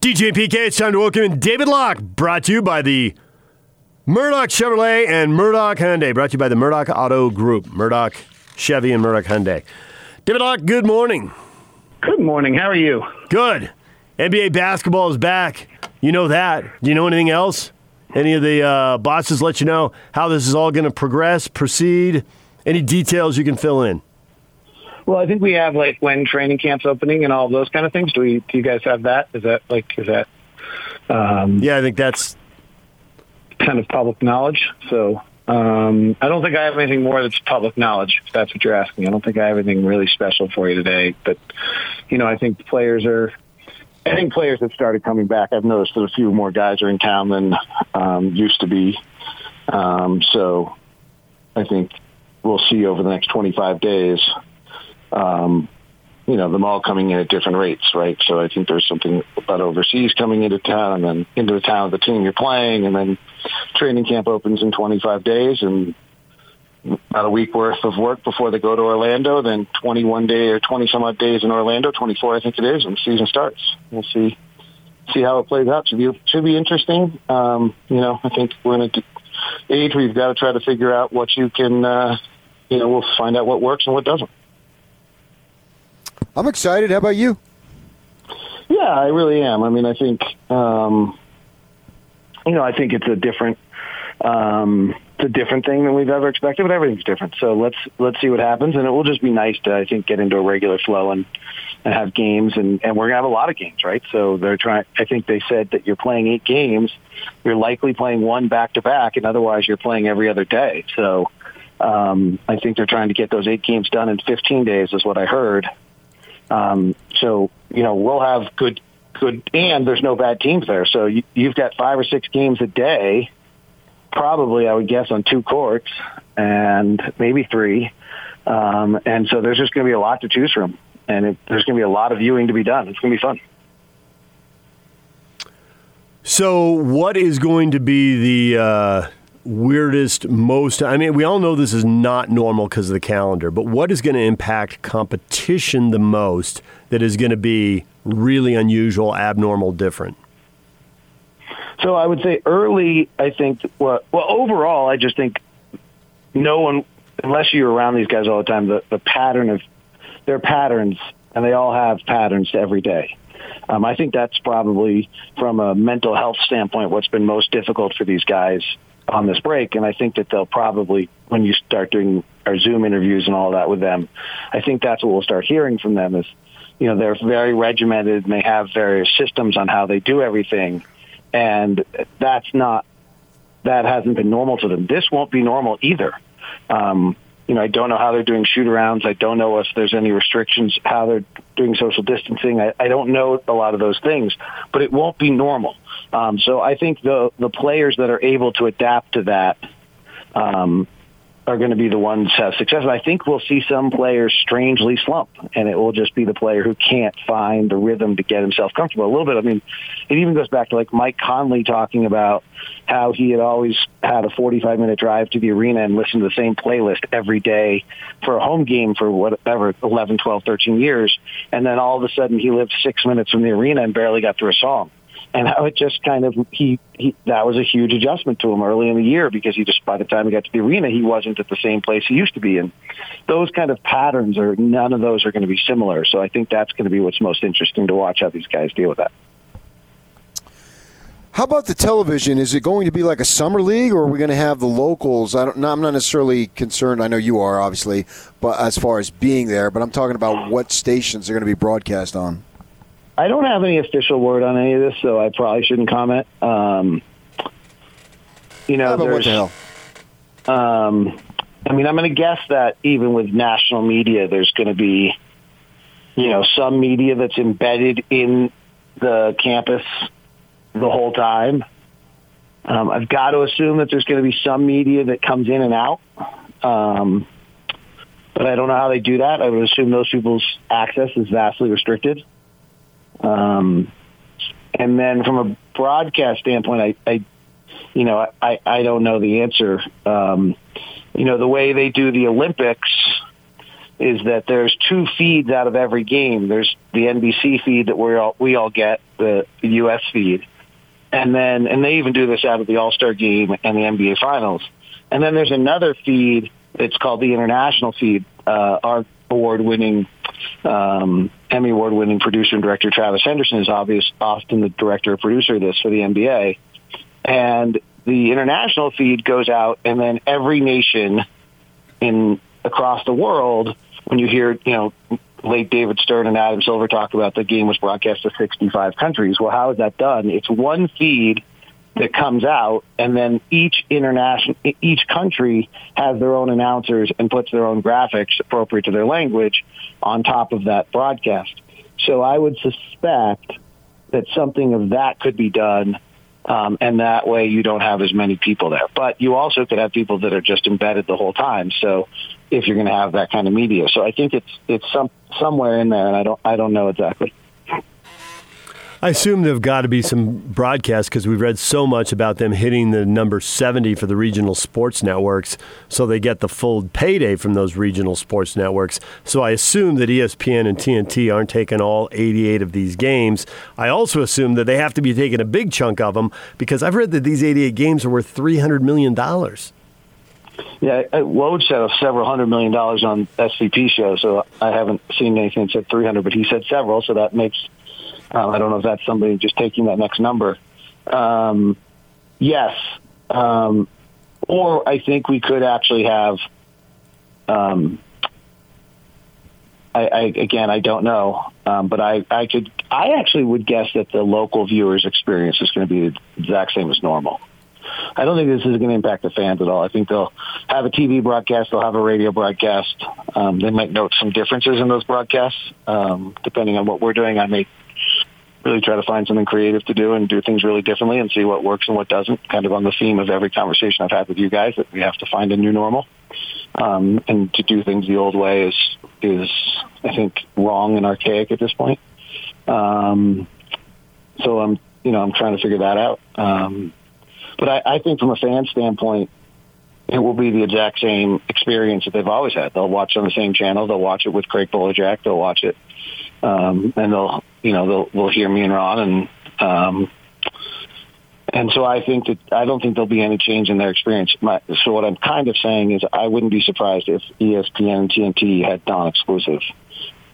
DJ PK, it's time to welcome in David Locke, brought to you by the Murdock Chevrolet and Murdock Hyundai, brought to you by the Murdock Auto Group, Murdock Chevy and Murdock Hyundai. David Locke, good morning. Good morning. How are you? Good. NBA basketball is back. You know that. Do you know anything else? Any of the uh, bosses let you know how this is all going to progress, proceed? Any details you can fill in? Well, I think we have like when training camps opening and all those kind of things. Do we? Do you guys have that? Is that like is that? Um, Yeah, I think that's kind of public knowledge. So um, I don't think I have anything more that's public knowledge. If that's what you're asking, I don't think I have anything really special for you today. But you know, I think players are. I think players have started coming back. I've noticed that a few more guys are in town than um, used to be. Um, so I think we'll see over the next 25 days. Um, you know, them all coming in at different rates, right? So I think there's something about overseas coming into town and then into the town of the team you're playing and then training camp opens in 25 days and about a week worth of work before they go to Orlando, then 21 day or 20 some odd days in Orlando, 24 I think it is, when the season starts. We'll see see how it plays out. Should be should be interesting. Um, you know, I think we're in a age you've got to try to figure out what you can. Uh, you know, we'll find out what works and what doesn't. I'm excited. How about you? Yeah, I really am. I mean, I think, um, you know, I think it's a different, um, it's a different thing than we've ever expected, but everything's different. So let's let's see what happens, and it will just be nice to, I think, get into a regular flow and and have games, and and we're gonna have a lot of games, right? So they're trying. I think they said that you're playing eight games, you're likely playing one back to back, and otherwise you're playing every other day. So. Um, I think they're trying to get those eight games done in 15 days, is what I heard. Um, so you know we'll have good, good, and there's no bad teams there. So you, you've got five or six games a day, probably I would guess on two courts and maybe three. Um, and so there's just going to be a lot to choose from, and it, there's going to be a lot of viewing to be done. It's going to be fun. So, what is going to be the uh, weirdest, most? I mean, we all know this is not normal because of the calendar, but what is going to impact competition the most that is going to be really unusual, abnormal, different? So I would say early. I think well, well overall, I just think no one, unless you're around these guys all the time, the, the pattern of their patterns, and they all have patterns to every day. Um, I think that's probably from a mental health standpoint what's been most difficult for these guys on this break. And I think that they'll probably, when you start doing our Zoom interviews and all that with them, I think that's what we'll start hearing from them is, you know, they're very regimented and they have various systems on how they do everything. And that's not, that hasn't been normal to them. This won't be normal either. Um, you know, I don't know how they're doing shoot arounds. I don't know if there's any restrictions, how they're doing social distancing. I, I don't know a lot of those things, but it won't be normal. Um, so I think the the players that are able to adapt to that um, are going to be the ones have success. And I think we'll see some players strangely slump, and it will just be the player who can't find the rhythm to get himself comfortable. A little bit. I mean, it even goes back to like Mike Conley talking about how he had always had a 45 minute drive to the arena and listened to the same playlist every day for a home game for whatever 11, 12, 13 years, and then all of a sudden he lived six minutes from the arena and barely got through a song and how it just kind of he, he that was a huge adjustment to him early in the year because he just by the time he got to the arena he wasn't at the same place he used to be and those kind of patterns are none of those are going to be similar so i think that's going to be what's most interesting to watch how these guys deal with that How about the television? Is it going to be like a summer league, or are we going to have the locals? I don't. I'm not necessarily concerned. I know you are, obviously, but as far as being there, but I'm talking about what stations are going to be broadcast on. I don't have any official word on any of this, so I probably shouldn't comment. Um, you know, what there's, the hell? Um, I mean, I'm going to guess that even with national media, there's going to be, you know, some media that's embedded in the campus the whole time. Um, I've got to assume that there's going to be some media that comes in and out. Um, but I don't know how they do that. I would assume those people's access is vastly restricted. Um, and then from a broadcast standpoint, I, I you know, I, I don't know the answer. Um, you know, the way they do the Olympics, is that there's two feeds out of every game. There's the NBC feed that we all we all get, the, U.S. feed, and then and they even do this out of the All Star game and the NBA Finals. And then there's another feed. It's called the international feed. Uh, our award-winning um, Emmy award-winning producer and director Travis Henderson is obvious often the director or producer of this for the NBA, and the international feed goes out, and then every nation in across the world, when you hear you know late David Stern and Adam Silver talk about the game was broadcast to 65 countries. Well, how is that done? It's one feed that comes out, and then each international, each country has their own announcers and puts their own graphics appropriate to their language on top of that broadcast. So I would suspect that something of that could be done, um, and that way you don't have as many people there. But you also could have people that are just embedded the whole time. So if you're going to have that kind of media, so I think it's it's some somewhere in there, and I don't I don't know exactly. I assume there've got to be some broadcasts because we've read so much about them hitting the number 70 for the regional sports networks, so they get the full payday from those regional sports networks. So I assume that ESPN and TNT aren't taking all 88 of these games. I also assume that they have to be taking a big chunk of them because I've read that these 88 games are worth $300 million. Yeah, uh, Woj said several hundred million dollars on SVP show, so I haven't seen anything that said 300, but he said several, so that makes um, I don't know if that's somebody just taking that next number. Um, yes. Um, or I think we could actually have. Um, I, I, again, I don't know, um, but I, I could. I actually would guess that the local viewers' experience is going to be the exact same as normal. I don't think this is going to impact the fans at all. I think they'll have a TV broadcast, they'll have a radio broadcast. Um, they might note some differences in those broadcasts, um, depending on what we're doing. I may really try to find something creative to do and do things really differently and see what works and what doesn't. Kind of on the theme of every conversation I've had with you guys that we have to find a new normal. Um, and to do things the old way is is I think wrong and archaic at this point. Um, so I'm you know I'm trying to figure that out. Um, but I, I think from a fan standpoint, it will be the exact same experience that they've always had. They'll watch on the same channel. They'll watch it with Craig Bolerjack. They'll watch it, um, and they'll you know they'll they'll hear me and Ron, and um, and so I think that I don't think there'll be any change in their experience. My, so what I'm kind of saying is I wouldn't be surprised if ESPN and TNT had non-exclusive,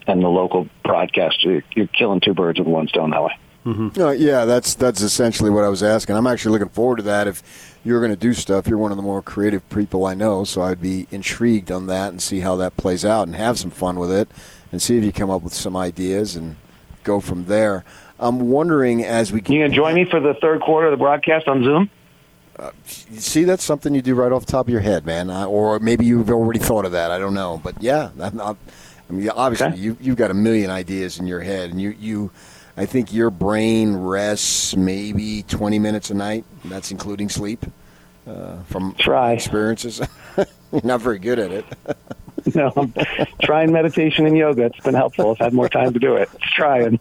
and the local broadcast. You're, you're killing two birds with one stone that way. Mm-hmm. Uh, yeah, that's that's essentially what I was asking. I'm actually looking forward to that. If you're going to do stuff, you're one of the more creative people I know, so I'd be intrigued on that and see how that plays out and have some fun with it, and see if you come up with some ideas and go from there. I'm wondering as we. Can you join me for the third quarter of the broadcast on Zoom? Uh, see, that's something you do right off the top of your head, man. Uh, or maybe you've already thought of that. I don't know, but yeah, not, I mean, obviously okay. you, you've got a million ideas in your head, and you you I think your brain rests maybe 20 minutes a night. That's including sleep uh, from Try. experiences. You're not very good at it. no, I'm trying meditation and yoga. It's been helpful. I've had more time to do it. It's Trying.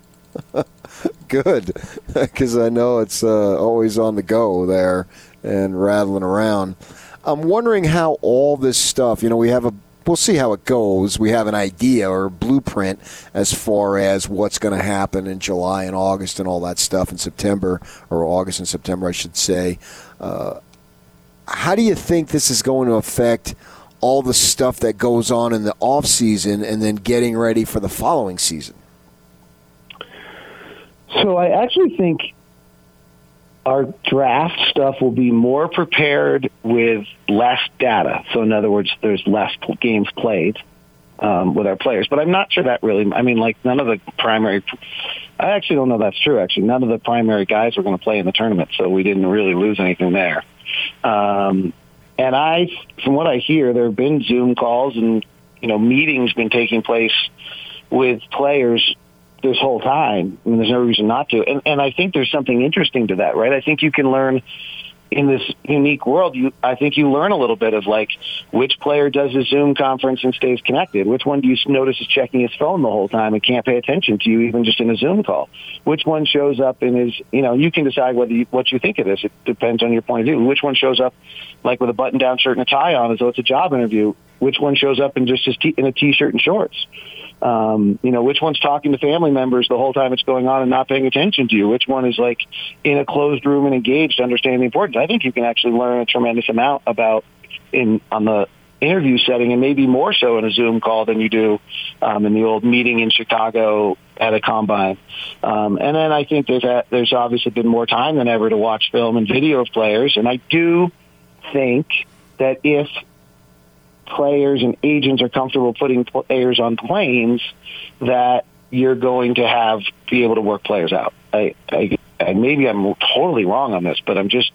good, because I know it's uh, always on the go there and rattling around. I'm wondering how all this stuff, you know, we have a we'll see how it goes. We have an idea or blueprint as far as what's going to happen in July and August and all that stuff in September, or August and September, I should say. Uh, how do you think this is going to affect all the stuff that goes on in the off season and then getting ready for the following season? So I actually think our draft stuff will be more prepared with less data. So in other words, there's less games played um, with our players. But I'm not sure that really. I mean, like none of the primary. I actually don't know that's true. Actually, none of the primary guys were going to play in the tournament, so we didn't really lose anything there. Um, and I, from what I hear, there have been Zoom calls and you know meetings been taking place with players this whole time. I mean, there's no reason not to. And, and I think there's something interesting to that, right? I think you can learn in this unique world. You, I think you learn a little bit of like which player does a Zoom conference and stays connected. Which one do you notice is checking his phone the whole time and can't pay attention to you even just in a Zoom call? Which one shows up and is, you know, you can decide whether you, what you think of this. It depends on your point of view. Which one shows up like with a button down shirt and a tie on as though it's a job interview which one shows up in just his t- in a t-shirt and shorts. Um, you know, which one's talking to family members the whole time it's going on and not paying attention to you? Which one is like in a closed room and engaged, understanding the importance? I think you can actually learn a tremendous amount about in on the interview setting, and maybe more so in a Zoom call than you do um, in the old meeting in Chicago at a combine. Um, and then I think there's a, there's obviously been more time than ever to watch film and video of players, and I do think that if players and agents are comfortable putting players on planes, that you're going to have be able to work players out. I, I, I maybe I'm totally wrong on this, but I'm just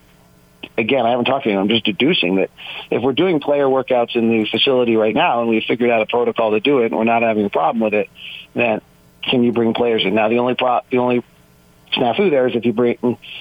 again, I haven't talked to you. I'm just deducing that if we're doing player workouts in the facility right now and we've figured out a protocol to do it and we're not having a problem with it, then can you bring players in? Now, the only pro- the only snafu there is if you bring,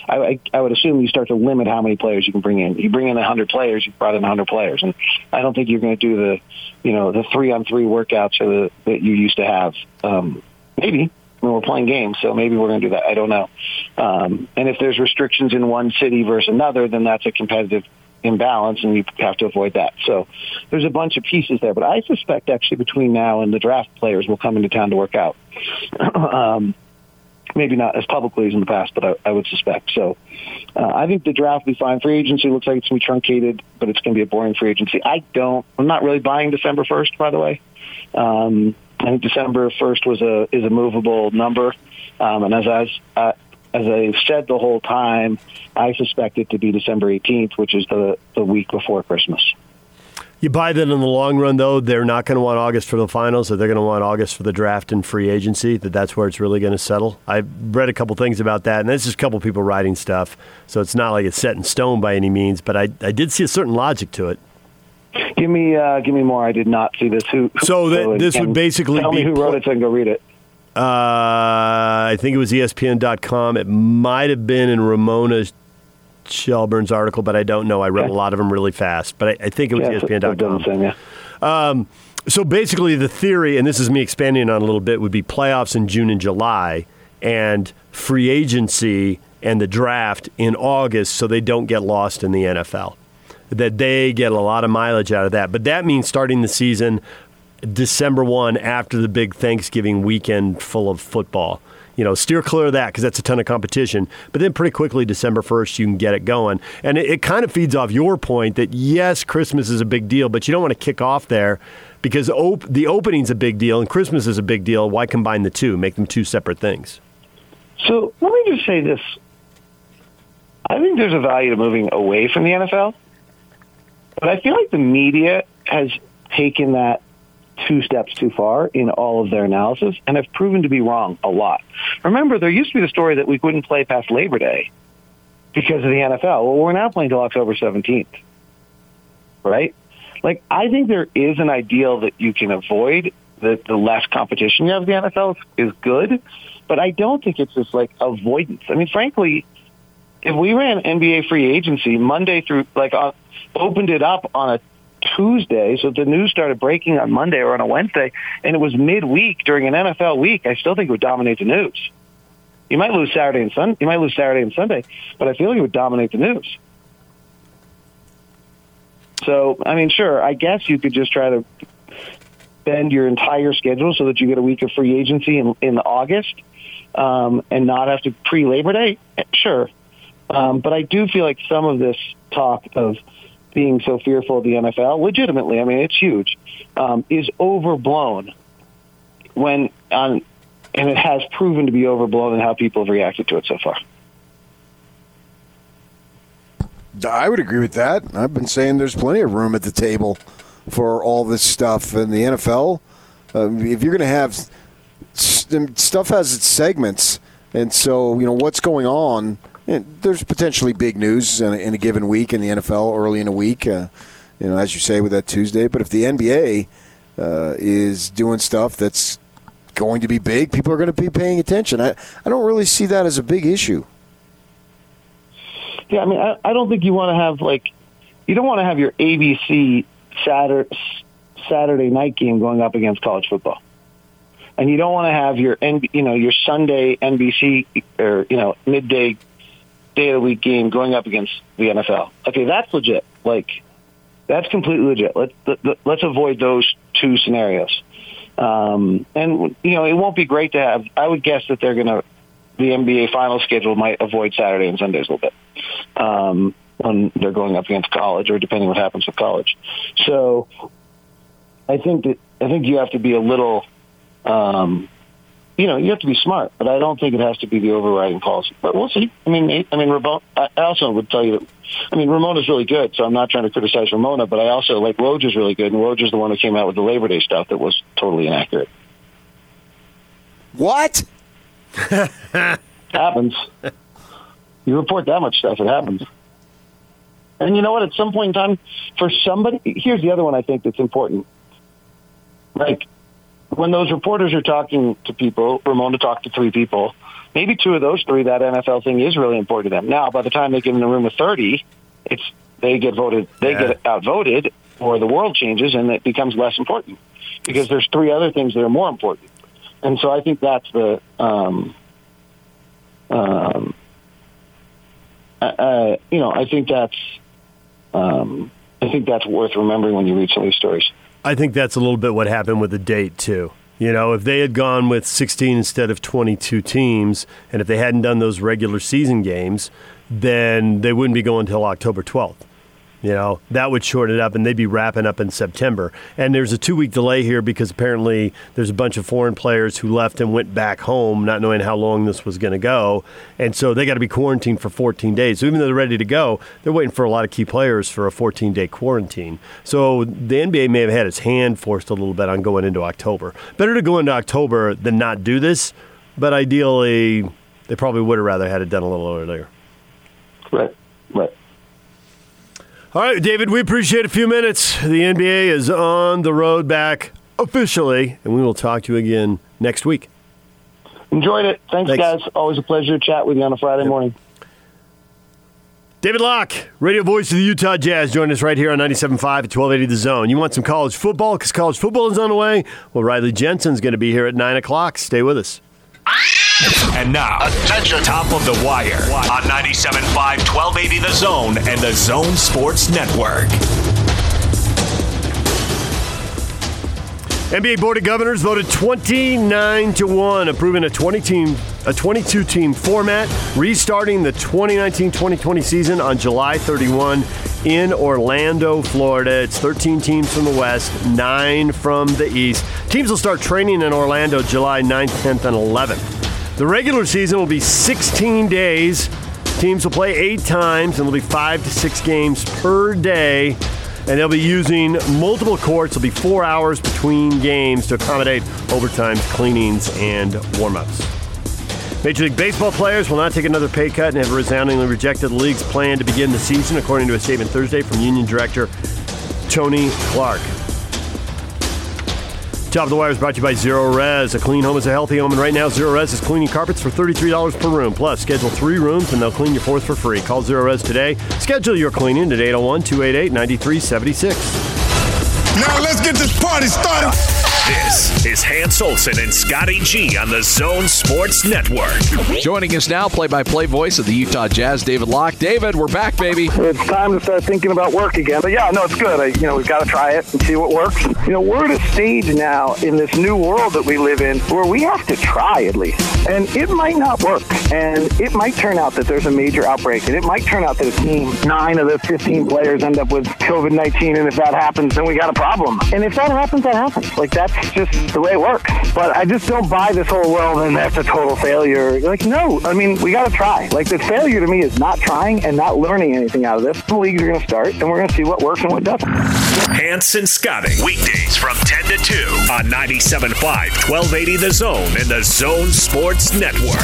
I, I, I would assume you start to limit how many players you can bring in. You bring in 100 players, you've brought in 100 players. And I don't think you're going to do the, you know, the three on three workouts or the, that you used to have. Um, maybe, when we're playing games, so maybe we're going to do that. I don't know. Um, and if there's restrictions in one city versus another, then that's a competitive imbalance, and you have to avoid that. So there's a bunch of pieces there, but I suspect actually between now and the draft, players will come into town to work out. um, maybe not as publicly as in the past, but I, I would suspect. So uh, I think the draft will be fine. Free agency looks like it's going to be truncated, but it's going to be a boring free agency. I don't. I'm not really buying December 1st, by the way. Um, I think December 1st was a is a movable number, um, and as as uh, as I said the whole time, I suspect it to be December 18th, which is the the week before Christmas. You buy that in the long run, though, they're not going to want August for the finals, so they're going to want August for the draft and free agency. That that's where it's really going to settle. I've read a couple things about that, and this is a couple people writing stuff, so it's not like it's set in stone by any means. But I I did see a certain logic to it. Give me, uh, give me more. I did not see this. Who? So, that, this would basically tell be me who wrote it so I can go read it. Uh, I think it was ESPN.com. It might have been in Ramona Shelburne's article, but I don't know. I read Okay. a lot of them really fast, but I, I think it was Yeah, ESPN.com. The same, yeah. Um, so basically, the theory, and this is me expanding on a little bit, would be playoffs in June and July, and free agency and the draft in August, so they don't get lost in the NFL. That they get a lot of mileage out of that. But that means starting the season December 1 after the big Thanksgiving weekend full of football. You know, steer clear of that because that's a ton of competition. But then pretty quickly, December 1st, you can get it going. And it, it kind of feeds off your point that yes, Christmas is a big deal, but you don't want to kick off there because op- the opening's a big deal and Christmas is a big deal. Why combine the two? Make them two separate things. So let me just say this. I think there's a value to moving away from the NFL, but I feel like the media has taken that two steps too far in all of their analysis and have proven to be wrong a lot. Remember, there used to be the story that we couldn't play past Labor Day because of the NFL. Well, we're now playing till October 17th, right? Like, I think there is an ideal that you can avoid. That the less competition you have in the NFL is good, but I don't think it's just like avoidance. I mean, frankly, if we ran NBA free agency Monday through, like, uh, opened it up on a Tuesday, so the news started breaking on Monday or on a Wednesday, and it was midweek during an NFL week, I still think it would dominate the news. You might lose Saturday and Sunday. You might lose Saturday and Sunday, but I feel like it would dominate the news. So, I mean, sure, I guess you could just try to bend your entire schedule so that you get a week of free agency in, in August um, and not have to pre Labor Day. Sure, um, but I do feel like some of this talk of being so fearful of the NFL, legitimately, I mean, it's huge, um, is overblown when on, and it has proven to be overblown in how people have reacted to it so far. I would agree with that. I've been saying there's plenty of room at the table for all this stuff in the NFL. Um, if you're going to have st- stuff has its segments, and so you know what's going on. There's potentially big news in a, in a given week in the NFL early in a week. Uh, you know, as you say with that Tuesday. But if the NBA uh, is doing stuff that's going to be big, people are going to be paying attention. I, I don't really see that as a big issue. Yeah, I mean, I, I don't think you want to have like, you don't want to have your ABC Saturday Saturday night game going up against college football, and you don't want to have your you know your Sunday NBC or you know midday day of the week game going up against the NFL. Okay, that's legit. Like, That's completely legit. Let, let, let's avoid those two scenarios. Um, and you know, it won't be great to have. I would guess that they're going to the NBA final schedule might avoid Saturday and Sundays a little bit um, when they're going up against college, or depending what happens with college. So, I think that I think you have to be a little, um, you know, you have to be smart, but I don't think it has to be the overriding policy. But we'll see. I mean, I mean, Ramona, I also would tell you that. I mean, Ramona's really good, so I'm not trying to criticize Ramona, but I also like Woj is really good, and Woj is the one who came out with the Labor Day stuff that was totally inaccurate. What? happens. You report that much stuff, it happens. And you know what? At some point in time, for somebody, here's the other one I think that's important. Like, when those reporters are talking to people, Ramona talked to three people, maybe two of those three, that NFL thing is really important to them. Now, by the time they get in the room of 30, it's, they get voted, they yeah. get outvoted, or the world changes and it becomes less important because there's three other things that are more important. And so I think that's the, um, um, uh, you know, I think that's, um, I think that's worth remembering when you read some of these stories. I think that's a little bit what happened with the date too. You know, if they had gone with 16 instead of 22 teams, and if they hadn't done those regular season games, then they wouldn't be going until October 12th. You know, that would shorten it up and they'd be wrapping up in September. And there's a two week delay here because apparently there's a bunch of foreign players who left and went back home, not knowing how long this was going to go. And so they got to be quarantined for 14 days. So even though they're ready to go, they're waiting for a lot of key players for a 14 day quarantine. So the NBA may have had its hand forced a little bit on going into October. Better to go into October than not do this, but ideally, they probably would have rather had it done a little earlier. Right, right. All right, David, we appreciate a few minutes. The NBA is on the road back officially, and we will talk to you again next week. Enjoyed it. Thanks, Thanks. guys. Always a pleasure to chat with you on a Friday yep. morning. David Locke, radio voice of the Utah Jazz, join us right here on 97.5 at 1280 The Zone. You want some college football because college football is on the way? Well, Riley Jensen's going to be here at 9 o'clock. Stay with us. And now, attention, top of the wire on 97.5, 1280 The Zone and the Zone Sports Network. NBA Board of Governors voted 29 to 1 approving a 20 team a 22 team format restarting the 2019-2020 season on July 31 in Orlando, Florida. It's 13 teams from the west, 9 from the east. Teams will start training in Orlando July 9th, 10th and 11th. The regular season will be 16 days. Teams will play eight times, and there'll be five to six games per day. And they'll be using multiple courts. It'll be four hours between games to accommodate overtimes, cleanings, and warm-ups. Major League Baseball players will not take another pay cut and have resoundingly rejected the league's plan to begin the season, according to a statement Thursday from Union Director Tony Clark. Top of the Wire is brought to you by Zerorez. A clean home is a healthy home, and right now Zerorez is cleaning carpets for $33 per room. Plus, schedule three rooms and they'll clean your fourth for free. Call Zerorez today. Schedule your cleaning at 801 288 9376. Now let's get this party started. This is Hans Olsen and Scotty G on the Zone Sports Network. Joining us now, play-by-play voice of the Utah Jazz, David Locke. David, we're back, baby. It's time to start thinking about work again. But yeah, no, it's good. I, you know, we've got to try it and see what works. You know, we're at a stage now in this new world that we live in where we have to try at least, and it might not work, and it might turn out that there's a major outbreak, and it might turn out that a team, nine of the 15 players end up with COVID-19, and if that happens, then we got a problem. And if that happens, that happens. Like that's just the way it works. But I just don't buy this whole world and that's a total failure. Like, no, I mean, we got to try. Like, the failure to me is not trying and not learning anything out of this. The leagues are going to start and we're going to see what works and what doesn't. Hans and Scotty G, weekdays from 10 to 2 on 97.5, 1280 The Zone and the Zone Sports Network.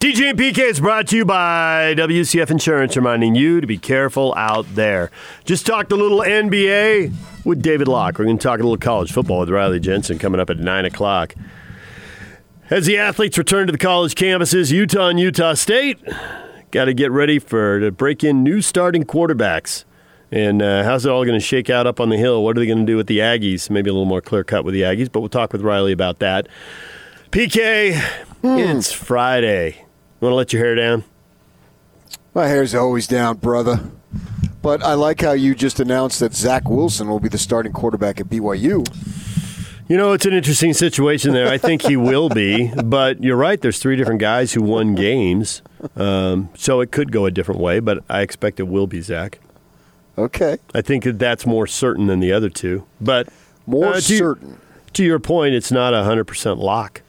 DJ and PK is brought to you by WCF Insurance, reminding you to be careful out there. Just talked a little NBA with David Locke. We're going to talk a little college football with Riley Jensen coming up at 9 o'clock. As the athletes return to the college campuses, Utah and Utah State got to get ready for to break in new starting quarterbacks. And uh, how's it all going to shake out up on the hill? What are they going to do with the Aggies? Maybe a little more clear cut with the Aggies, but we'll talk with Riley about that. PK, mm. it's Friday. Want to let your hair down? My hair's always down, brother. But I like how you just announced that Zach Wilson will be the starting quarterback at BYU. You know, it's an interesting situation there. I think he will be, but you're right. There's three different guys who won games, um, so it could go a different way. But I expect it will be Zach. Okay. I think that that's more certain than the other two. But More uh, to, certain. To your point, it's not a hundred percent lock.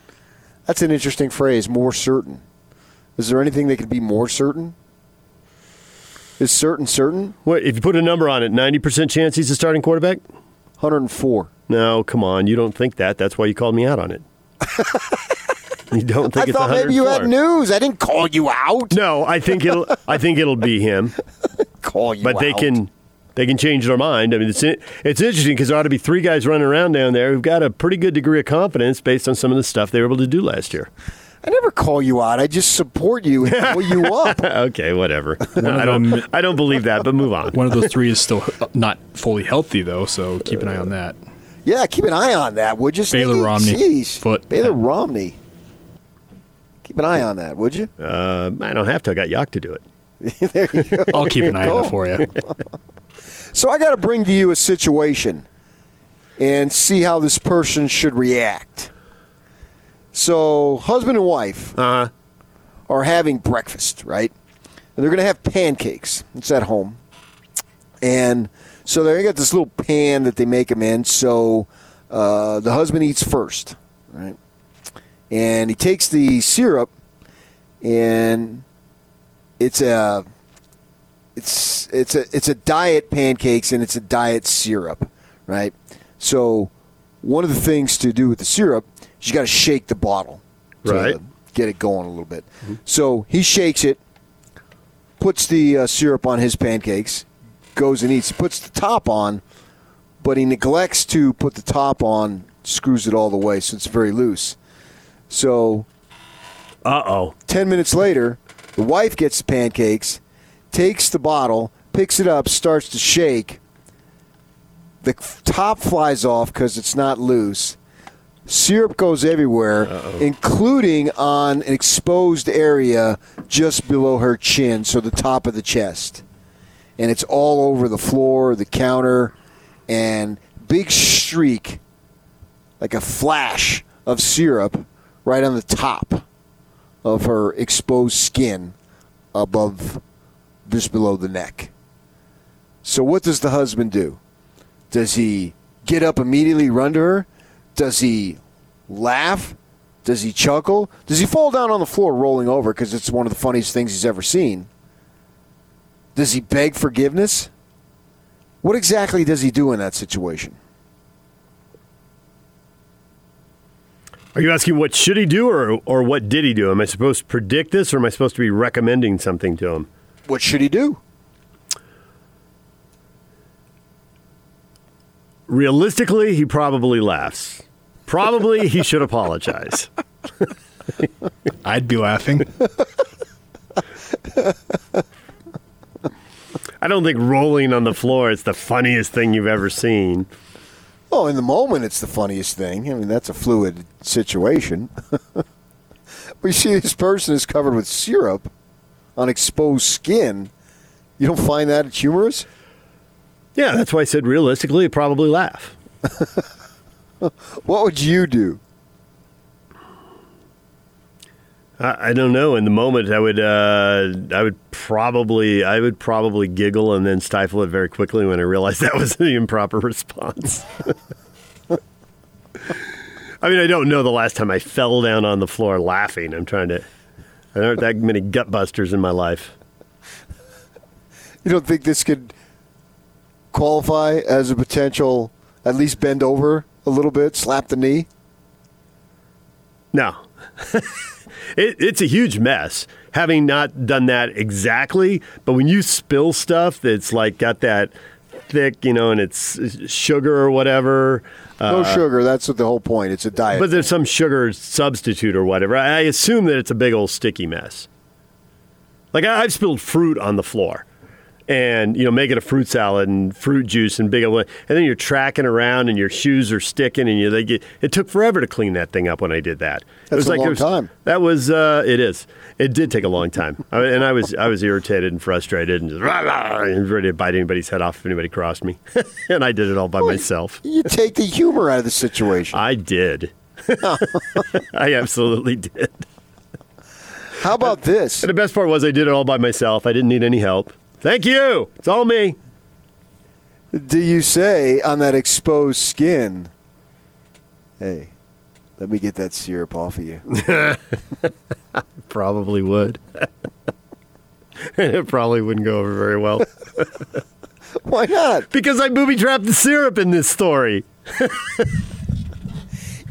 That's an interesting phrase, more certain. Is there anything that could be more certain? Is certain certain? What if you put a number on it? Ninety percent chance he's a starting quarterback. 104. No, come on. You don't think that. That's why you called me out on it. you don't think I it's thought maybe you had news. I didn't call you out. No, I think it'll. I think it'll be him. Call you out. but they can they can change their mind. I mean, it's it's interesting because there ought to be three guys running around down there who've got a pretty good degree of confidence based on some of the stuff they were able to do last year. I never call you out. I just support you and pull you up. okay, whatever. of I don't them- I don't believe that, but move on. One of those three is still not fully healthy, though, so keep an eye on that. Yeah, keep an eye on that, would you? Baylor Sneaky? Romney. Jeez. Foot. Baylor Romney. Keep an eye on that, would you? Uh, I don't have to. I got Yak to do it. there you go. I'll keep an eye on it for you. So I got to bring to you a situation and see how this person should react. So, husband and wife Uh, are having breakfast, right? And they're going to have pancakes. It's at home. And so they got this little pan that they make them in. So uh, the husband eats first, right? And he takes the syrup, and it's a it's it's a it's a diet pancakes and it's a diet syrup, right? So one of the things to do with the syrup you got to shake the bottle, to Right. Get it going a little bit. So he shakes it, puts the uh, syrup on his pancakes, goes and eats. He puts the top on, but he neglects to put the top on, screws it all the way, so it's very loose. So uh oh. 10 minutes later, the wife gets the pancakes, takes the bottle, picks it up, starts to shake. The top flies off because it's not loose. Syrup goes everywhere, including on an exposed area just below her chin, so the top of the chest. And it's all over the floor, the counter, and big streak, like a flash of syrup right on the top of her exposed skin above just below the neck. So what does the husband do? Does he get up immediately, run to her? Does he laugh? Does he chuckle? Does he fall down on the floor rolling over because it's one of the funniest things he's ever seen? Does he beg forgiveness? What exactly does he do in that situation? Are you asking what should he do or or what did he do? Am I supposed to predict this or am I supposed to be recommending something to him? What should he do? Realistically, he probably laughs. Probably he should apologize. I'd be laughing. I don't think rolling on the floor is the funniest thing you've ever seen. Oh, in the moment, it's the funniest thing. I mean, that's a fluid situation. we see this person is covered with syrup on exposed skin. You don't find that humorous? Yeah, that's why I said realistically, he'd probably laugh. What would you do? I, I don't know. In the moment, I would, uh, I would probably, I would probably giggle and then stifle it very quickly when I realized that was the improper response. I mean, I don't know the last time I fell down on the floor laughing. I'm trying to. There aren't that many gut busters in my life. You don't think this could qualify as a potential, at least bend over a little bit, slap the knee? No. it, it's a huge mess having not done that exactly. But when you spill stuff that's like got that thick, you know, and it's sugar or whatever. No uh, sugar. That's the whole point. It's a diet. But there's some sugar substitute or whatever. I assume that it's a big old sticky mess. Like I- I've spilled fruit on the floor, and you know making a fruit salad and fruit juice and big and then you're tracking around and your shoes are sticking and you they get it took forever to clean that thing up when I did that. That's it was a like long was, time. That was uh, it is. It did take a long time, I, and I was I was irritated and frustrated and just rah, rah, and ready to bite anybody's head off if anybody crossed me, and I did it all by myself. You take the humor out of the situation. I did. I absolutely did. How about this? And the best part was I did it all by myself. I didn't need any help. Thank you. It's all me. Do you say on that exposed skin, hey, let me get that syrup off of you? Probably would. it probably wouldn't go over very well Why not? because I booby trapped the syrup in this story.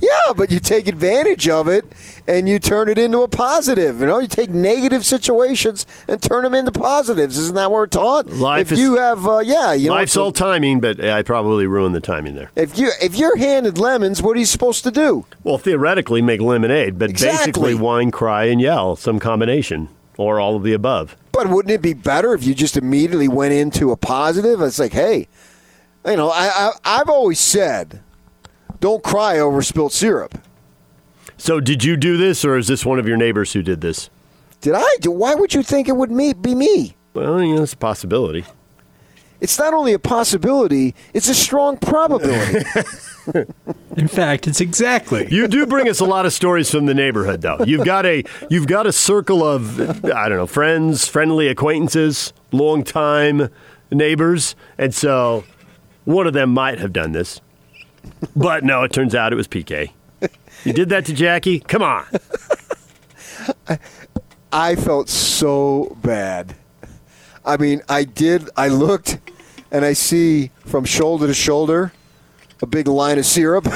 Yeah, but you take advantage of it and you turn it into a positive. You know, you take negative situations and turn them into positives. Isn't that what we're taught? Life if is- you have, uh, yeah, you know, Life's all timing, but I probably ruined the timing there. if you if you're handed lemons, what are you supposed to do? Well, theoretically, make lemonade, but Exactly. basically whine, cry, and yell, some combination, or all of the above. But wouldn't it be better if you just immediately went into a positive? It's like, hey, you know, I, I I've always said, don't cry over spilt syrup. So, did you do this, or is this one of your neighbors who did this? Did I do? Why would you think it would me, be me? Well, you know, it's a possibility. It's not only a possibility; it's a strong probability. In fact, it's exactly. You do bring us a lot of stories from the neighborhood, though. You've got a you've got a circle of I don't know friends, friendly acquaintances, longtime neighbors, and so one of them might have done this. But no, it turns out it was PK. You did that to Jackie? Come on. I felt so bad. I mean, I did. I looked, and I see from shoulder to shoulder a big line of syrup.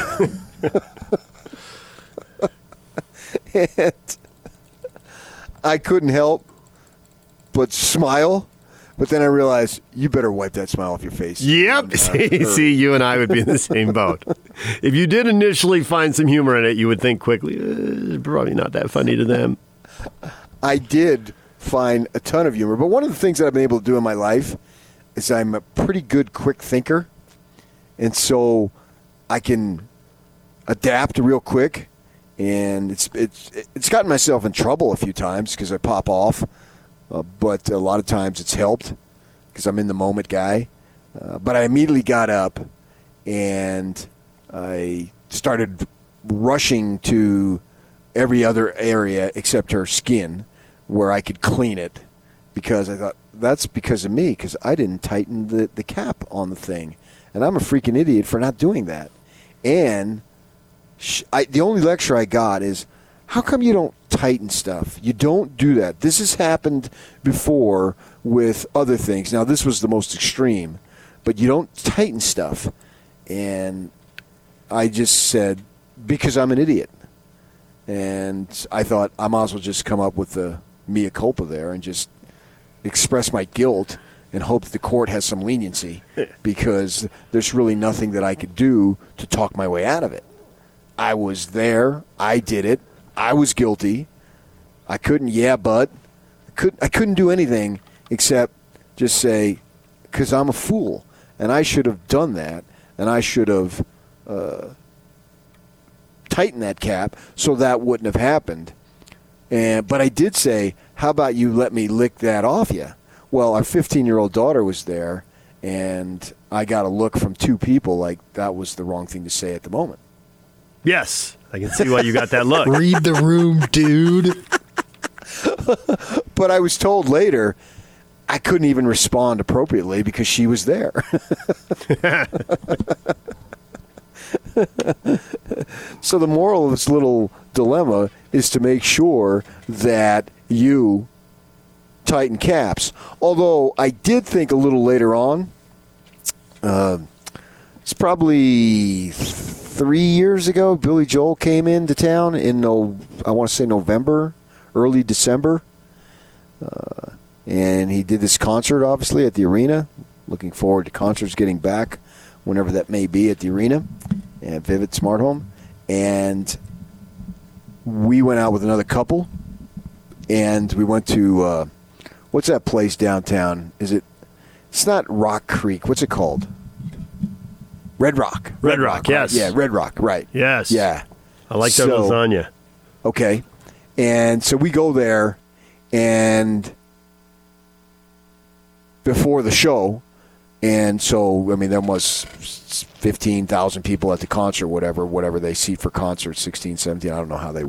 and I couldn't help but smile. But then I realized you better wipe that smile off your face. Yep. See, see, you and I would be in the same boat. If you did initially find some humor in it, you would think quickly, uh, probably not that funny to them. I did find a ton of humor. But one of the things that I've been able to do in my life is I'm a pretty good quick thinker. And so I can adapt real quick. And it's it's it's gotten myself in trouble a few times because I pop off. Uh, but a lot of times it's helped because I'm in the moment guy. Uh, but I immediately got up and I started rushing to every other area except her skin where I could clean it because I thought that's because of me because I didn't tighten the, the cap on the thing. And I'm a freaking idiot for not doing that. And I, the only lecture I got is how come you don't tighten stuff? You don't do that. This has happened before with other things. Now, this was the most extreme, but you don't tighten stuff. And I just said, because I'm an idiot. And I thought I might as well just come up with the mea culpa there and just express my guilt and hope that the court has some leniency because there's really nothing that I could do to talk my way out of it. I was there. I did it. I was guilty. I couldn't, yeah, but I, could, I couldn't do anything except just say, because I'm a fool. And I should have done that. And I should have uh, tightened that cap so that wouldn't have happened. And, but I did say, how about you let me lick that off you? Well, our 15 year old daughter was there, and I got a look from two people like that was the wrong thing to say at the moment. Yes, I can see why you got that look. Read the room, dude. But I was told later I couldn't even respond appropriately because she was there. so the moral of this little dilemma is to make sure that you tighten caps. Although I did think a little later on, uh, it's probably three years ago. Billy Joel came into town in no, I want to say November, early December, uh, and he did this concert obviously at the arena. Looking forward to concerts getting back whenever that may be at the arena at Vivint Smart Home, and we went out with another couple, and we went to uh, what's that place downtown? Is it It's not Rock Creek. What's it called? Red Rock. Red Rock, right? yes. Yeah, Red Rock. Right. Yes. Yeah. I like their So- lasagna. Okay. And so we go there, and before the show, and so I mean there was fifteen thousand people at the concert, whatever, whatever they seat for concerts, 16, 17, I don't know how they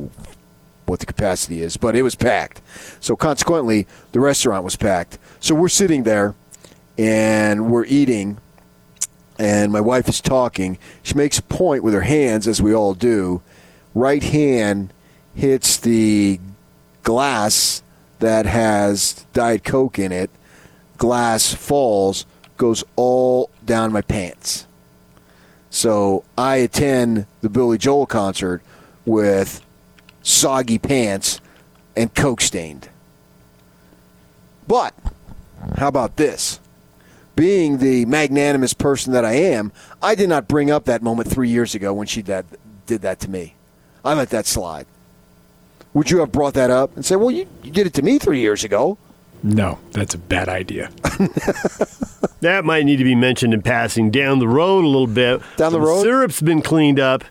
what the capacity is, but it was packed. So consequently, the restaurant was packed. So we're sitting there, and we're eating, and my wife is talking. She makes a point with her hands, as we all do. Right hand hits the glass that has Diet Coke in it. Glass falls, goes all down my pants. So I attend the Billy Joel concert with soggy pants and Coke stained. But how about this? Being the magnanimous person that I am, I did not bring up that moment three years ago when she did, did that to me. I let that slide. Would you have brought that up and said, well, you, you did it to me three years ago? No, that's a bad idea. That might need to be mentioned in passing down the road a little bit. Down the So road? syrup's been cleaned up,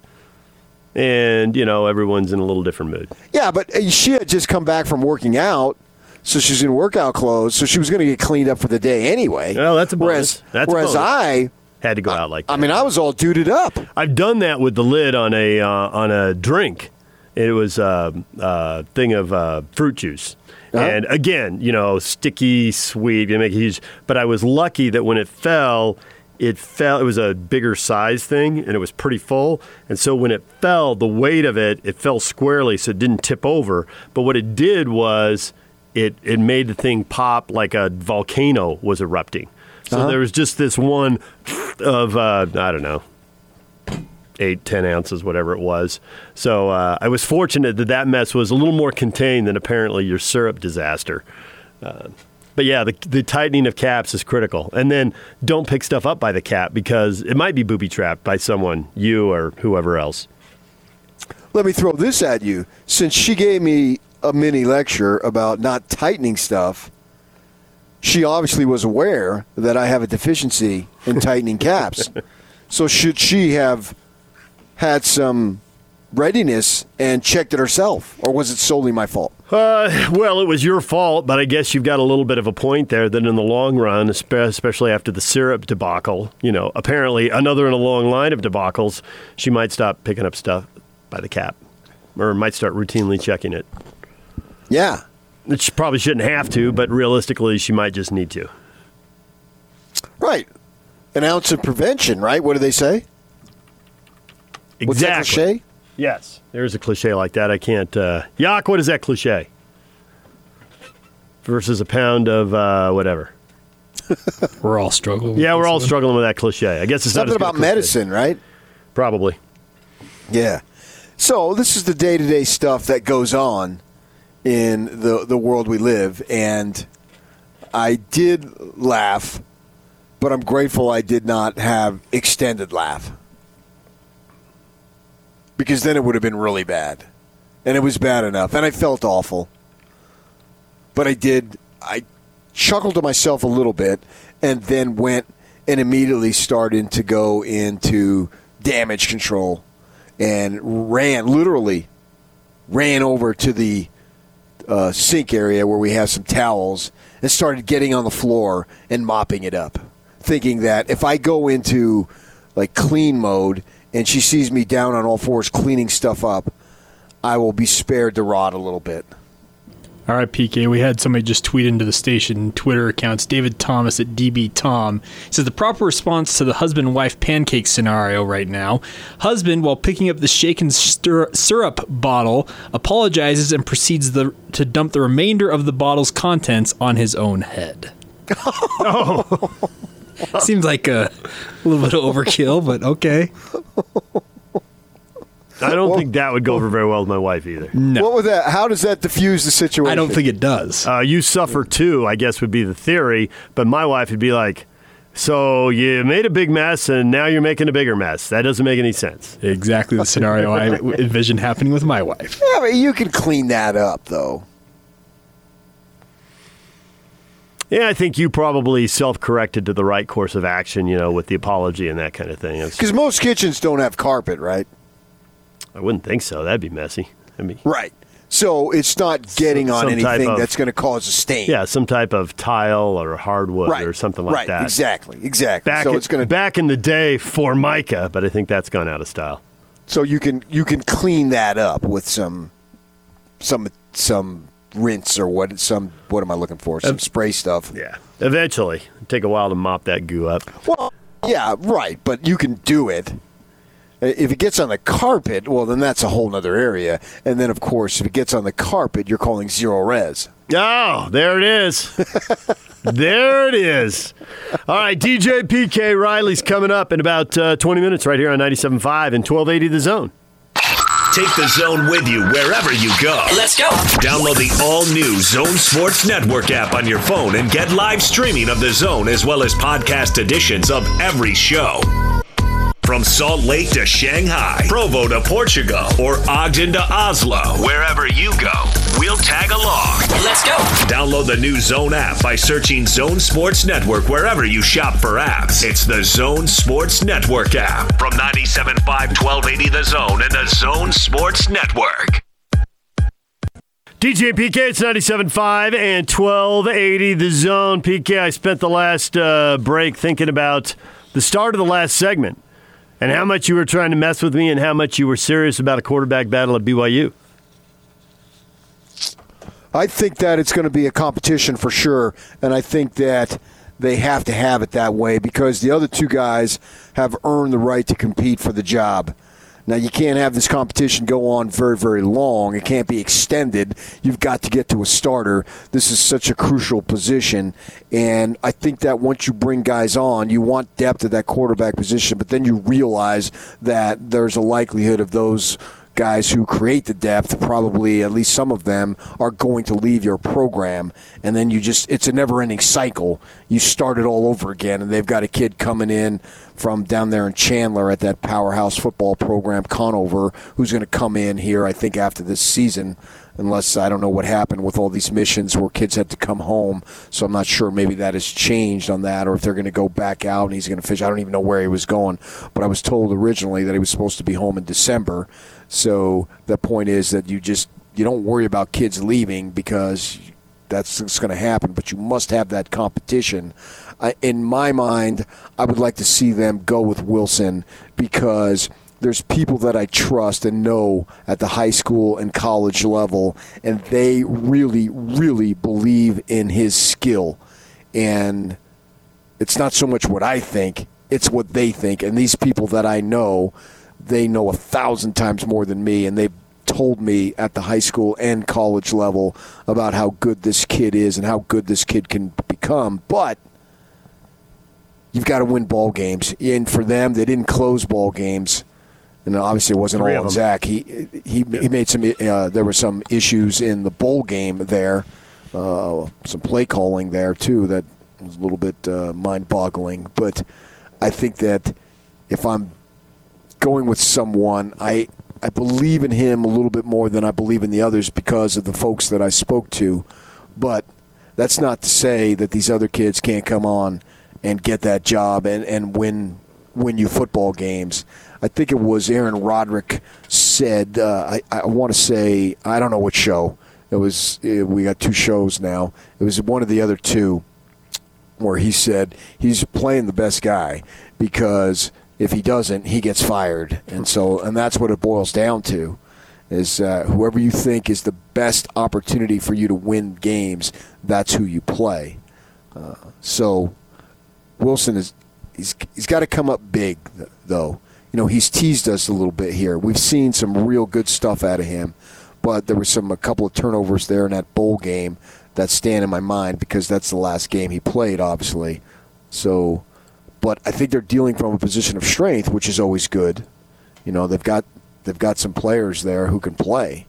and you know everyone's in a little different mood. Yeah, but uh, she had just come back from working out, so she's in workout clothes, so she was going to get cleaned up for the day anyway. Well, that's a bonus. Whereas, That's whereas. I, Had to go out like that. I mean, I was all duded up. I've done that with the lid on a uh, on a drink. It was a uh, thing of uh, fruit juice. Uh-huh. And again, you know, sticky, sweet, you make huge. But I was lucky that when it fell, it fell. It was a bigger size thing, and it was pretty full. And so when it fell, the weight of it, it fell squarely, so it didn't tip over. But what it did was, it it made the thing pop like a volcano was erupting. So there was just this one of uh, I don't know eight, ten ounces, whatever it was. So uh, I was fortunate that that mess was a little more contained than apparently your syrup disaster. Uh, but yeah, the, the tightening of caps is critical. And then don't pick stuff up by the cap because it might be booby trapped by someone, you or whoever else. Let me throw this at you. Since she gave me a mini lecture about not tightening stuff, she obviously was aware that I have a deficiency in tightening caps. So should she have had some readiness and checked it herself, or was it solely my fault? Uh, well, it was your fault, but I guess you've got a little bit of a point there that in the long run, especially after the syrup debacle, you know, apparently another in a long line of debacles, she might stop picking up stuff by the cap or might start routinely checking it. Yeah. She probably shouldn't have to, but realistically, she might just need to. Right. An ounce of prevention, right? What do they say? What's that Exactly. cliche? Yes, there's a cliche like that. I can't. Uh, Yak, what is that cliche? Versus a pound of uh, whatever. We're all struggling. with Yeah, we're all one. struggling with that cliche. I guess it's Something as good about cliche. medicine, right? Probably. Yeah. So this is the day to day stuff that goes on in the the world we live, and I did laugh, but I'm grateful I did not have extended laugh because then it would have been really bad, and it was bad enough, and I felt awful. But I did. I chuckled to myself a little bit, and then went and immediately started to go into damage control and ran literally ran over to the uh, sink area where we have some towels and started getting on the floor and mopping it up thinking that if i go into like clean mode and she sees me down on all fours cleaning stuff up i will be spared the rot a little bit All right, PK. We had somebody just tweet into the station Twitter accounts. David Thomas at DB Tom says the proper response to the husband wife pancake scenario right now. Husband, while picking up the shaken stir- syrup bottle, apologizes and proceeds the, to dump the remainder of the bottle's contents on his own head. oh. Seems like a, little bit of overkill, but okay. I don't think that would go over very well with my wife either. what would that how does that diffuse the situation I don't think it does. Uh, you suffer too, I guess would be the theory. But my wife would be like, "So you made a big mess, and now you're making a bigger mess. That doesn't make any sense." Exactly the scenario I envision happening with my wife. yeah, but you can clean that up though Yeah, I think you probably self-corrected to the right course of action, you know, with the apology and that kind of thing. Because most kitchens don't have carpet, right? I wouldn't think so. That'd be messy. Right. So it's not getting on some anything of- that's going to cause a stain. yeah, some type of tile or hardwood right. or something like right. that. Exactly. Exactly. Back, so in, it's going to back in the day Formica, but I think that's gone out of style. so you can you can clean that up with some some some rinse or what some what am I looking for? Some spray stuff. Yeah. Eventually, take a while to mop that goo up. Well, yeah, right, but you can do it. If it gets on the carpet, well, then that's a whole other area. And then, of course, if it gets on the carpet, you're calling Zerorez. Oh, there it is. there it is. All right, DJ PK Riley's coming up in about uh, 20 minutes right here on 97.5 and 1280 The Zone. Take the zone with you wherever you go. Let's go. Download the all new Zone Sports Network app on your phone and get live streaming of the zone as well as podcast editions of every show. From Salt Lake to Shanghai, Provo to Portugal, or Ogden to Oslo, wherever you go, we'll tag along. Let's go. Download the new Zone app by searching Zone Sports Network wherever you shop for apps. It's the Zone Sports Network app from 97.5 1280 The Zone and the Zone Sports Network. DJ PK, it's 97.5 and 1280 The Zone. PK, I spent the last uh, break thinking about the start of the last segment and how much you were trying to mess with me and how much you were serious about a quarterback battle at BYU. I think that it's going to be a competition for sure, and I think that they have to have it that way because the other two guys have earned the right to compete for the job. Now you can't have this competition go on very very long. It can't be extended. You've got to get to a starter. This is such a crucial position and I think that once you bring guys on, you want depth at that quarterback position, but then you realize that there's a likelihood of those guys who create the depth, probably at least some of them, are going to leave your program. And then you just, it's a never ending cycle. You start it all over again. And they've got a kid coming in from down there in Chandler at that powerhouse football program, Conover, who's going to come in here, I think, after this season. Unless I don't know what happened with all these missions where kids had to come home. So I'm not sure maybe that has changed on that or if they're going to go back out and he's going to fish. I don't even know where he was going. But I was told originally that he was supposed to be home in December. So the point is that you just you don't worry about kids leaving because that's going to happen. But you must have that competition. I, in my mind, I would like to see them go with Wilson because there's people that I trust and know at the high school and college level, and they really, really believe in his skill. And it's not so much what I think, it's what they think. And these people that I know, they know a thousand times more than me, and they've told me at the high school and college level about how good this kid is and how good this kid can become. But you've got to win ball games. And for them, they didn't close ball games. And obviously, it wasn't Three all on. Zach. He he he made some. Uh, there were some issues in the bowl game there, uh, some play calling there too that was a little bit uh, mind-boggling. But I think that if I'm going with someone, I I believe in him a little bit more than I believe in the others because of the folks that I spoke to. But that's not to say that these other kids can't come on and get that job and, and win win you football games. I think it was Aaron Roderick said. Uh, I I want to say I don't know what show it was. uh, We got two shows now. It was one of the other two where he said he's playing the best guy because if he doesn't, he gets fired, and so and that's what it boils down to is uh, whoever you think is the best opportunity for you to win games, that's who you play. Uh, so Wilson is he's he's got to come up big though. You know he's teased us a little bit here. We've seen some real good stuff out of him, but there were some a couple of turnovers there in that bowl game that stand in my mind because that's the last game he played, obviously. So, but I think they're dealing from a position of strength, which is always good. You know they've got they've got some players there who can play.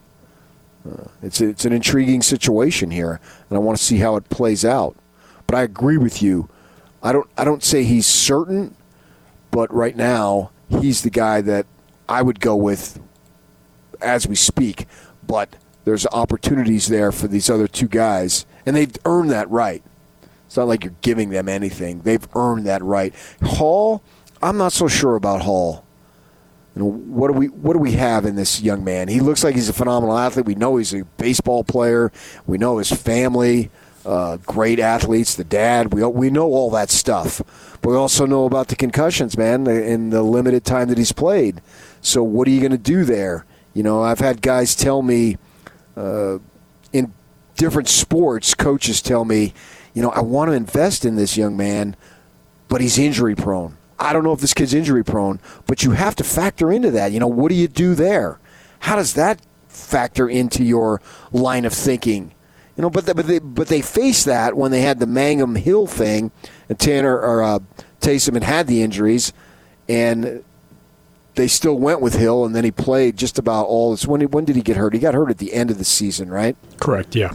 Uh, it's it's an intriguing situation here, and I want to see how it plays out. But I agree with you. I don't I don't say he's certain, but right now he's the guy that I would go with as we speak. But there's opportunities there for these other two guys, and they've earned that right. It's not like you're giving them anything. They've earned that right. Hall, I'm not so sure about Hall. You know, what do we what do we have in this young man? He looks like he's a phenomenal athlete. We know he's a baseball player. We know his family, uh, great athletes. The dad, we we know all that stuff. But we also know about the concussions, man, in the limited time that he's played. So what are you going to do there? You know, I've had guys tell me uh, in different sports, coaches tell me, you know, I want to invest in this young man, but he's injury prone. I don't know if this kid's injury prone, but you have to factor into that. You know, what do you do there? How does that factor into your line of thinking? You know, but they, but they, but they faced that when they had the Mangum Hill thing, and Tanner or uh, Taysom had had the injuries, and they still went with Hill, and then he played just about all this. When when did he get hurt? He got hurt at the end of the season, right? Correct. Yeah,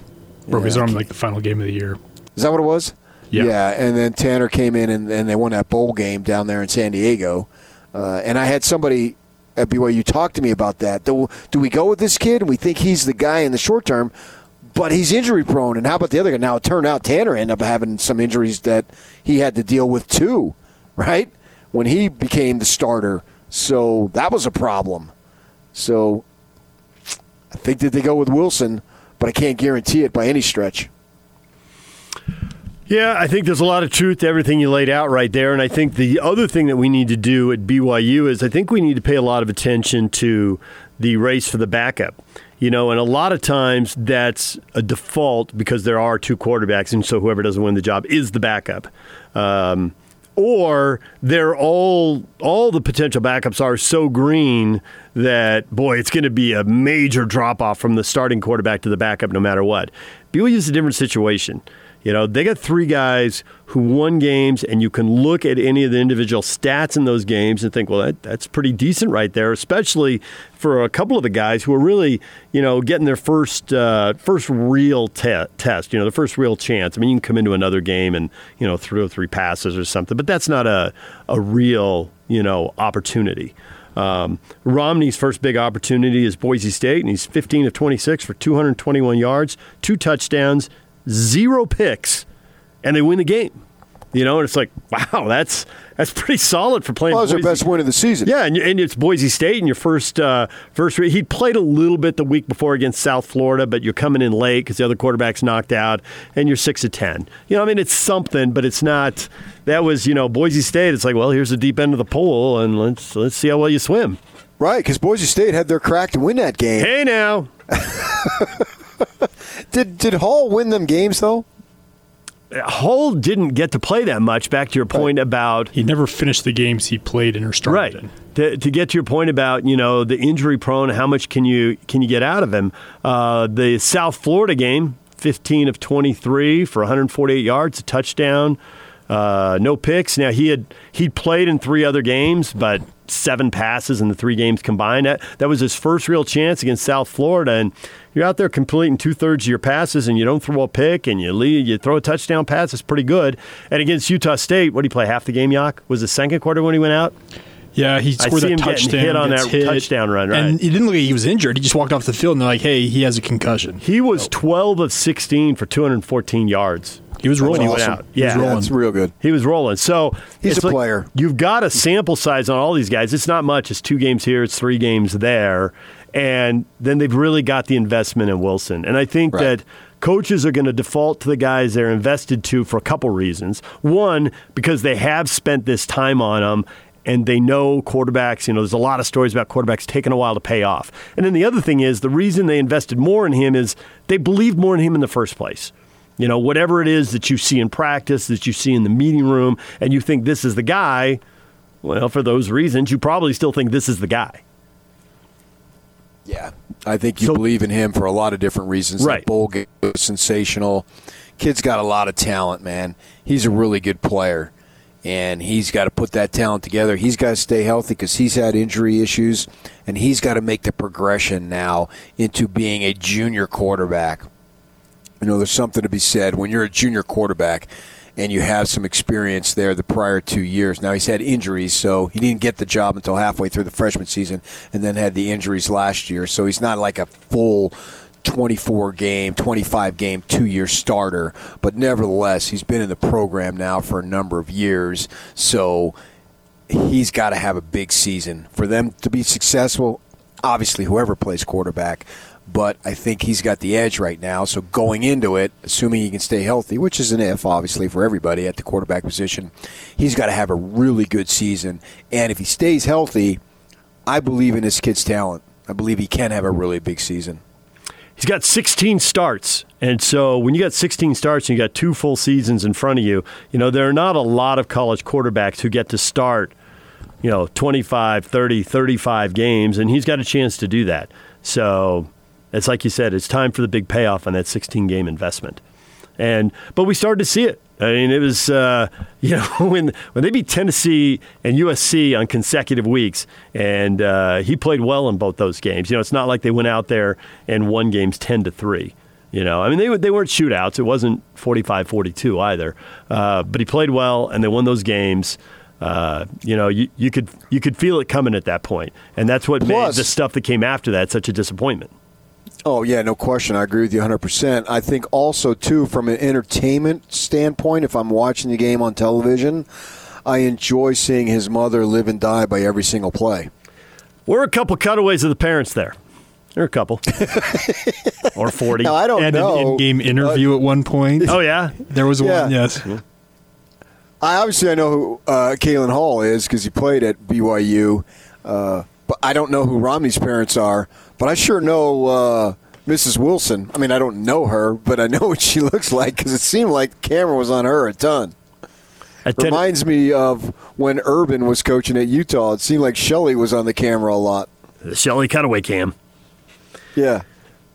broke Yeah. his arm like the final game of the year. Is that what it was? Yeah. and then Tanner came in and, and they won that bowl game down there in San Diego. Uh, and I had somebody at BYU talk to me about that. Do, do we go with this kid and we think he's the guy in the short term, but he's injury prone? And how about the other guy? Now, it turned out Tanner ended up having some injuries that he had to deal with too, right? When he became the starter. So that was a problem. So I think that they go with Wilson, but I can't guarantee it by any stretch. Yeah, I think there's a lot of truth to everything you laid out right there. And I think the other thing that we need to do at BYU is I think we need to pay a lot of attention to the race for the backup. You know, and a lot of times that's a default because there are two quarterbacks, and so whoever doesn't win the job is the backup. Um, or they're all all the potential backups are so green that boy, it's going to be a major drop off from the starting quarterback to the backup, no matter what. BYU is a different situation. You know, they got three guys who won games, and you can look at any of the individual stats in those games and think, well, that, that's pretty decent right there, especially for a couple of the guys who are really, you know, getting their first uh, first real te- test, you know, the first real chance. I mean, you can come into another game and, you know, throw three passes or something, but that's not a, a real, you know, opportunity. Um, Romney's first big opportunity is Boise State, and he's 15 of 26 for 221 yards, two touchdowns, zero picks, and they win the game. You know, and it's like, wow, that's that's pretty solid for playing. Well, that was their best win of the season. Yeah, and, and it's Boise State in your first uh, first. re- He played a little bit the week before against South Florida, but you're coming in late because the other quarterback's knocked out, and you're six of ten. You know, I mean, it's something, but it's not. That was you know Boise State. It's like, well, here's the deep end of the pool, and let's let's see how well you swim. Right, because Boise State had their crack to win that game. Hey now, Did did Hall win them games though? Hall didn't get to play that much. Back to your point about He never finished the games he played in or started right in. to, to get to your point about you know the injury prone how much can you can you get out of him uh, the south florida game 15 of 23 for 148 yards a touchdown uh, no picks now he had he'd played in three other games but seven passes in the three games combined that, that was his first real chance against south florida and you're out there completing two-thirds of your passes and you don't throw a pick and you lead you throw a touchdown pass it's pretty good and against utah state what did he play half the game Yak? was the second quarter when he went out Yeah, he I scored see that him getting touchdown. hit on that hit, touchdown run, right. And it didn't look like he was injured. He just walked off the field, and they're like, "Hey, he has a concussion." He was 12 of 16 for 214 yards. He was rolling. when he went awesome. out. He was Yeah, rolling. That's real good. he was rolling. So He's a like player. You've got a sample size on all these guys. It's not much. It's two games here. It's three games there, and then they've really got the investment in Wilson. And I think Right. that coaches are going to default to the guys they're invested to for a couple reasons. One, because they have spent this time on them. And they know quarterbacks, you know, there's a lot of stories about quarterbacks taking a while to pay off. And then the other thing is the reason they invested more in him is they believed more in him in the first place. You know, whatever it is that you see in practice, that you see in the meeting room, and you think this is the guy, well, for those reasons, you probably still think this is the guy. Yeah, I think you So- believe in him for a lot of different reasons. Right. That bowl game was sensational. Kid's got a lot of talent, man. He's a really good player, and he's got to put that talent together. He's got to stay healthy because he's had injury issues, and he's got to make the progression now into being a junior quarterback. You know, there's something to be said when you're a junior quarterback and you have some experience there the prior two years. Now he's had injuries, so he didn't get the job until halfway through the freshman season, and then had the injuries last year. So he's not like a full 24 game, 25 game, two year starter. But nevertheless, he's been in the program now for a number of years. So he's got to have a big season for them to be successful. Obviously, whoever plays quarterback, but I think he's got the edge right now. So going into it, assuming he can stay healthy, which is an if, obviously, for everybody at the quarterback position, he's got to have a really good season. And if he stays healthy, I believe in this kid's talent. I believe he can have a really big season. He's got 16 starts. And so when you got 16 starts and you got two full seasons in front of you, you know, there are not a lot of college quarterbacks who get to start, you know, 25, 30, 35 games, and he's got a chance to do that. So it's like you said, it's time for the big payoff on that 16 game investment. And but we started to see it. I mean, it was uh, you know when when they beat Tennessee and USC on consecutive weeks, and uh, he played well in both those games. You know, it's not like they went out there and won games ten to three. You know, I mean, they they weren't shootouts. It wasn't 45-42 either. Uh, but he played well, and they won those games. Uh, you know, you, you could you could feel it coming at that point. point, and that's what Plus- made the stuff that came after that such a disappointment. Oh yeah, no question. I agree with you 100%. I think also too from an entertainment standpoint, if I'm watching the game on television, I enjoy seeing his mother live and die by every single play. We're a couple cutaways of the parents there. There are a couple, or forty. Now I don't And know. an in-game interview at one point. oh yeah, There was Yeah. one, yes. I obviously I know who uh, Kalen Hall is because he played at BYU, uh, but I don't know who Romney's parents are. But I sure know uh, Mrs. Wilson. I mean, I don't know her, but I know what she looks like because it seemed like the camera was on her a ton. It Reminds me of when Urban was coaching at Utah. It seemed like Shelley was on the camera a lot. the Shelley cutaway cam. Yeah.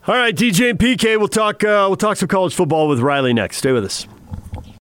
All right, DJ and PK. We'll talk. Uh, we'll talk some college football with Riley next. Stay with us.